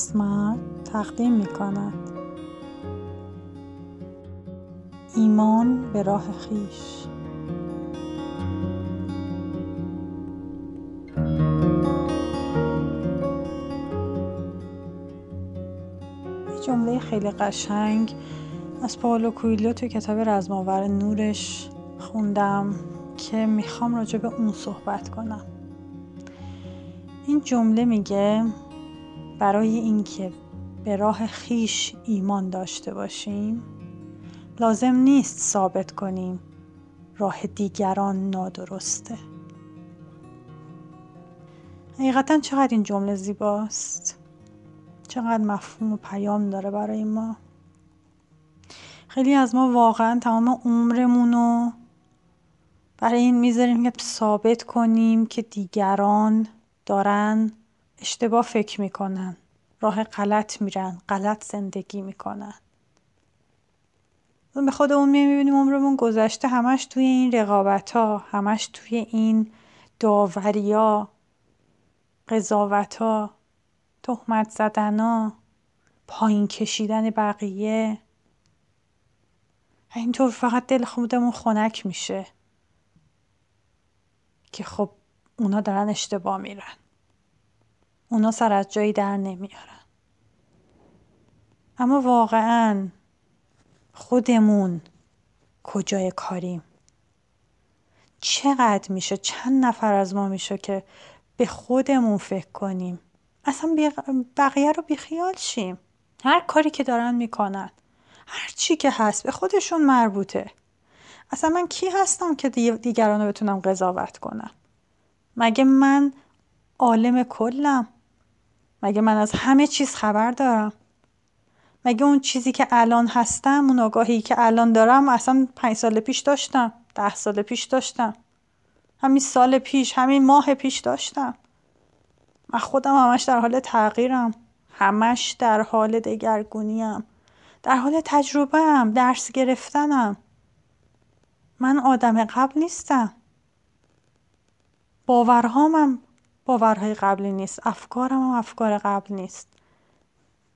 راستمرد تقدیم می کند ایمان به راه خیش. جمله خیلی قشنگ از پاولو کویلو توی کتاب رزماور نورش خوندم که می‌خوام راجع به اون صحبت کنم. این جمله میگه برای اینکه به راه خیش ایمان داشته باشیم لازم نیست ثابت کنیم راه دیگران نادرسته. حقیقتا چقدر این جمله زیباست. چقدر مفهوم و پیام داره برای ما. خیلی از ما واقعا تمام عمرمون رو برای این می‌ذاریم که ثابت کنیم که دیگران دارن اشتباه فکر می‌کنن. راه غلط میرن غلط زندگی می‌کنن. به خودمون می‌بینیم عمرمون گذشته همش توی این رقابت ها همش توی این داوری ها قضاوت ها تهمت زدن ها پایین کشیدن بقیه. اینطور فقط دل خودمون خنک میشه که خب اونا دارن اشتباه میرن. اونا سر از جایی در نمیارن. اما واقعا خودمون کجای کاریم؟ چقدر میشه؟ چند نفر از ما میشه که به خودمون فکر کنیم؟ اصلا بقیه رو بیخیال شیم. هر کاری که دارن می‌کنن. هر چی که هست. به خودشون مربوطه. اصلا من کی هستم که دیگران رو بتونم قضاوت کنم؟ مگه من عالم کلم؟ مگه من از همه چیز خبر دارم؟ مگه اون چیزی که الان هستم اون آگاهی که الان دارم اصلا پنج سال پیش داشتم ده سال پیش داشتم همین سال پیش همین ماه پیش داشتم. من خودم همش در حال تغییرم. همش در حال دگرگونیم. در حال تجربه هم درس گرفتنم. من آدم قبل نیستم. باورهام هم باورهای قبلی نیست. افکارم هم افکار قبل نیست.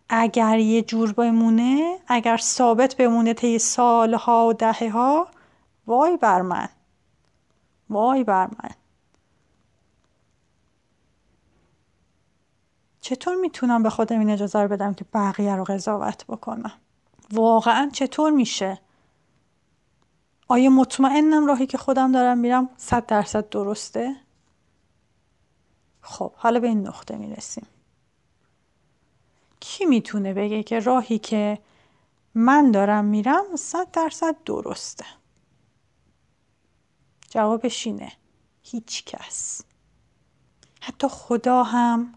اگر یه جور بمونه اگر ثابت بمونه طی سالها و دهه ها وای بر من. وای بر من. چطور می‌تونم به خودم این اجازه رو بدم که بقیه رو قضاوت بکنم؟ واقعا چطور میشه؟ آیا مطمئنم راهی که خودم دارم میرم صد درصد درسته؟ خب حالا به این نقطه می‌رسیم. کی می‌تونه بگه که راهی که من دارم میرم صد درصد درسته؟ جوابش اینه. هیچ کس. حتی خدا هم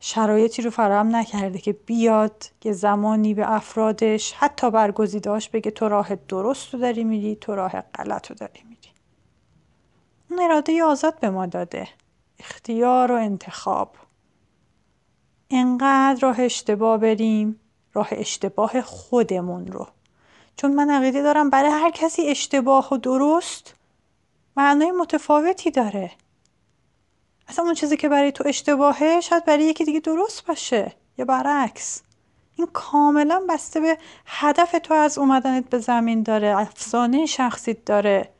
شرایطی رو فراهم نکرده که بیاد که زمانی به افرادش حتی برگزیدهاش بگه تو راه درست رو داری میری تو راه غلط رو داری میری. اون اراده آزاد به ما داده. اختیار و انتخاب. انقدر راه اشتباه بریم راه اشتباه خودمون رو. چون من عقیده دارم برای هر کسی اشتباه و درست معنای متفاوتی داره. اصلا اون چیزی که برای تو اشتباهه شاید برای یکی دیگه درست باشه یا برعکس. این کاملا بسته به هدف تو از اومدنت به زمین داره افسانه شخصیت داره.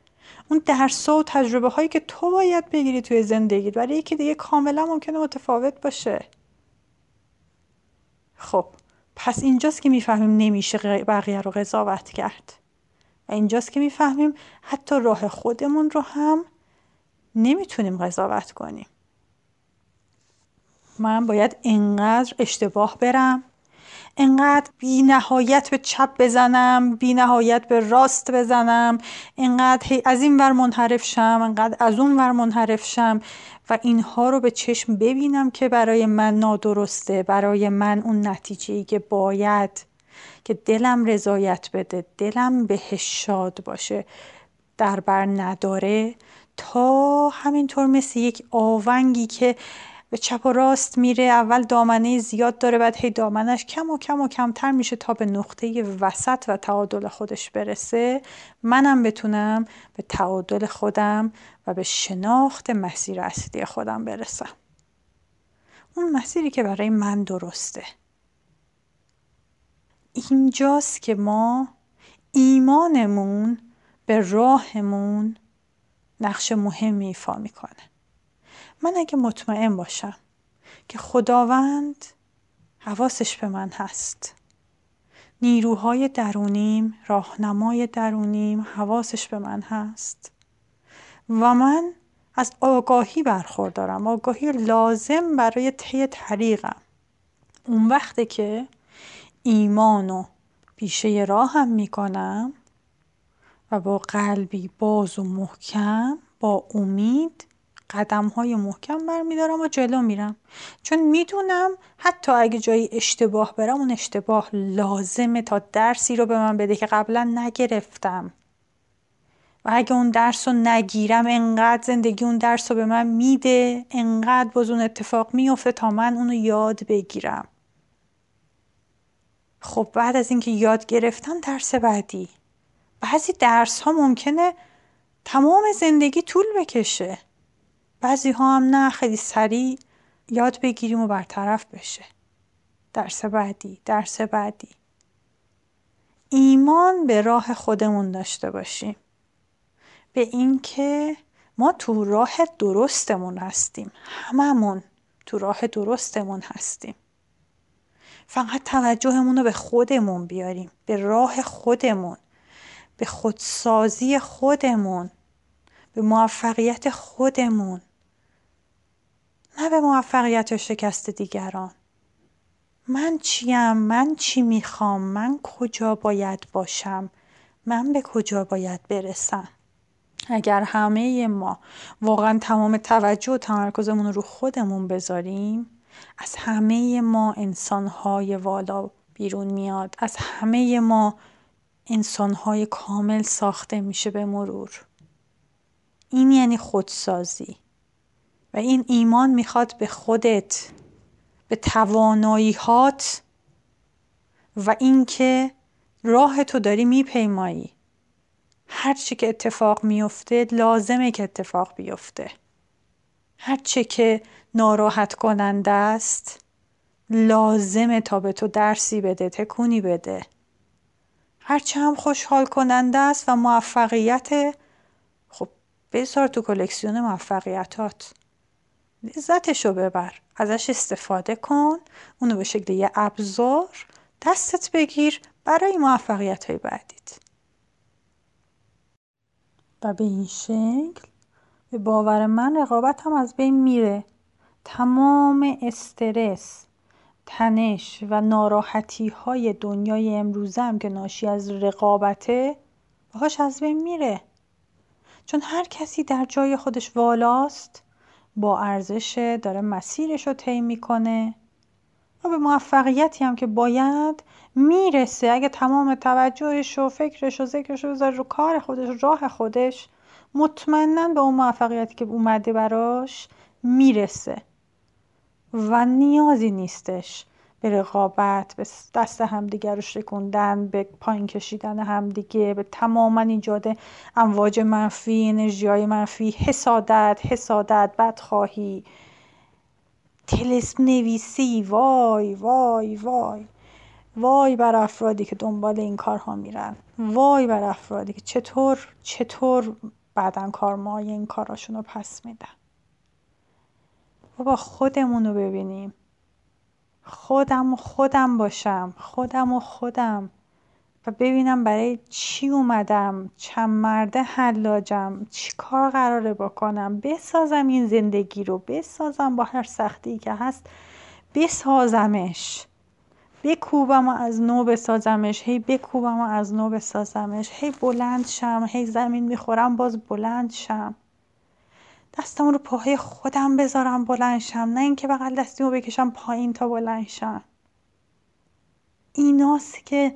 اون درس و تجربه هایی که تو باید بگیری توی زندگی برای یکی دیگه کاملا ممکنه متفاوت باشه. خب پس اینجاست که می‌فهمیم نمیشه بقیه رو قضاوت کرد. و اینجاست که می‌فهمیم حتی راه خودمون رو هم نمی‌تونیم قضاوت کنیم. من باید انقدر اشتباه برم انقدر بی نهایت به چپ بزنم بی نهایت به راست بزنم انقدر از این ور منحرف شم انقدر از اون ور منحرف شم و اینها رو به چشم ببینم که برای من نادرسته برای من اون نتیجه ای که باید. که دلم رضایت بده دلم بهش شاد باشه. در بر نداره. تا همینطور مثل یک آونگی که به چپ و راست میره اول دامنه زیاد داره بعد هی دامنش کم و کم و کمتر میشه تا به نقطه وسط و تعادل خودش برسه. منم بتونم به تعادل خودم و به شناخت مسیر اصلی خودم برسم. اون مسیری که برای من درسته. اینجاست که ما ایمانمون به راهمون نقش مهمی ایفا می‌کنه. من اگه مطمئن باشم که خداوند حواسش به من هست. نیروهای درونیم راهنمای درونیم حواسش به من هست. و من از آگاهی برخوردارم آگاهی لازم برای طی طریقم. اون وقته که ایمان و پیشه راهم می‌کنم و با قلبی باز و محکم با امید قدم های محکم برمیدارم و جلو میرم. چون می‌دونم حتی اگه جایی اشتباه برم اون اشتباه لازمه تا درسی رو به من بده که قبلا نگرفتم. و اگه اون درس رو نگیرم انقدر زندگی اون درس رو به من میده انقدر باز اون اتفاق میفته تا من اونو یاد بگیرم. خب بعد از اینکه یاد گرفتم درس بعدی. بعضی درس ها ممکنه تمام زندگی طول بکشه. بعضی ها هم نه خیلی سریع یاد بگیریم و برطرف بشه. درس بعدی درس بعدی. ایمان به راه خودمون داشته باشیم. به اینکه ما تو راه درستمون هستیم. هممون تو راه درستمون هستیم. فقط توجهمون رو به خودمون بیاریم. به راه خودمون. به خودسازی خودمون. به موفقیت خودمون. نه به موفقیت و شکست دیگران. من چیم؟ من چی می‌خوام؟ من کجا باید باشم؟ من به کجا باید برسم؟ اگر همه ما واقعا تمام توجه و تمرکزمون رو خودمون بذاریم از همه ما انسانهای والا بیرون میاد. از همه ما انسانهای کامل ساخته میشه به مرور. این یعنی خودسازی. و این ایمان می‌خواد به خودت به تواناییهات و اینکه راه تو داری میپیمایی. هر چی که اتفاق میفته لازمه که اتفاق بیفته. هر چه که ناراحت کننده است لازمه تا به تو درسی بده تکونی بده. هرچه هم خوشحال کننده است و موفقیت خب بذار تو کلکسیون موفقیتات. لذتشو ببر. ازش استفاده کن اونو به شکل یه ابزار دستت بگیر برای موفقیت های بعدیت. و به این شکل به باور من رقابت هم از بین میره. تمام استرس تنش و ناراحتی های دنیای هم که ناشی از رقابته باهاش از بین میره. چون هر کسی در جای خودش والاست با ارزش داره مسیرش رو طی می‌کنه. و به موفقیتی هم که باید می‌رسه. اگه تمام توجهش و فکرش و ذکرش رو بذاره رو کار خودش راه خودش مطمئنا به اون موفقیتی که اومده براش می‌رسه. و نیازی نیستش. به رقابت به دست همدیگه رو شکوندن به پایین کشیدن همدیگه به تماما ایجاد امواج منفی انرژی های منفی حسادت حسادت بدخواهی. تلسم نویسی وای وای وای. وای بر افرادی که دنبال این کارها میرن. وای بر افرادی که چطور چطور بعدا کارمای این کاراشون رو پس میدن. بابا خودمون رو ببینیم. خودم و خودم باشم. خودم و خودم. و ببینم برای چی اومدم چند مرده حلاجم چی کار قراره بکنم. بسازم این زندگی رو بسازم با هر سختی که هست بسازمش. بکوبم و از نو بسازمش. هی بکوبم از نو بسازمش. هی بلند شم هی زمین می‌خورم باز بلند شم. دستم رو پاهای خودم بذارم بلند شم نه اینکه بغل دستیمو بکشم پایین تا بلند شم. ایناست که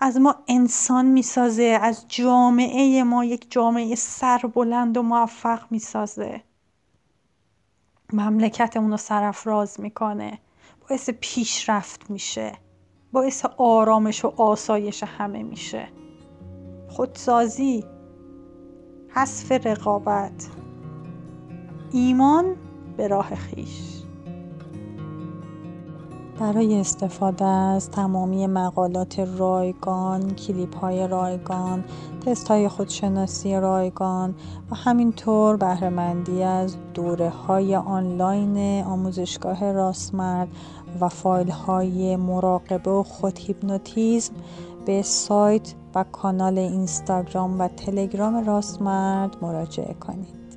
از ما انسان می‌سازه از جامعه ما یک جامعه سربلند و موفق می‌سازه. مملکتمون رو سرافراز می‌کنه باعث پیشرفت میشه باعث آرامش و آسایش همه میشه. خودسازی حذف رقابت. ایمان به راه خیش. برای استفاده از تمامی مقالات رایگان، کلیپ های رایگان، تست های خودشناسی رایگان و همینطور بهرهمندی از دوره های آنلاین آموزشگاه راسمرد و فایل های مراقبه و خود هیپنوتیزم به سایت و کانال اینستاگرام و تلگرام راستمرد مراجعه کنید.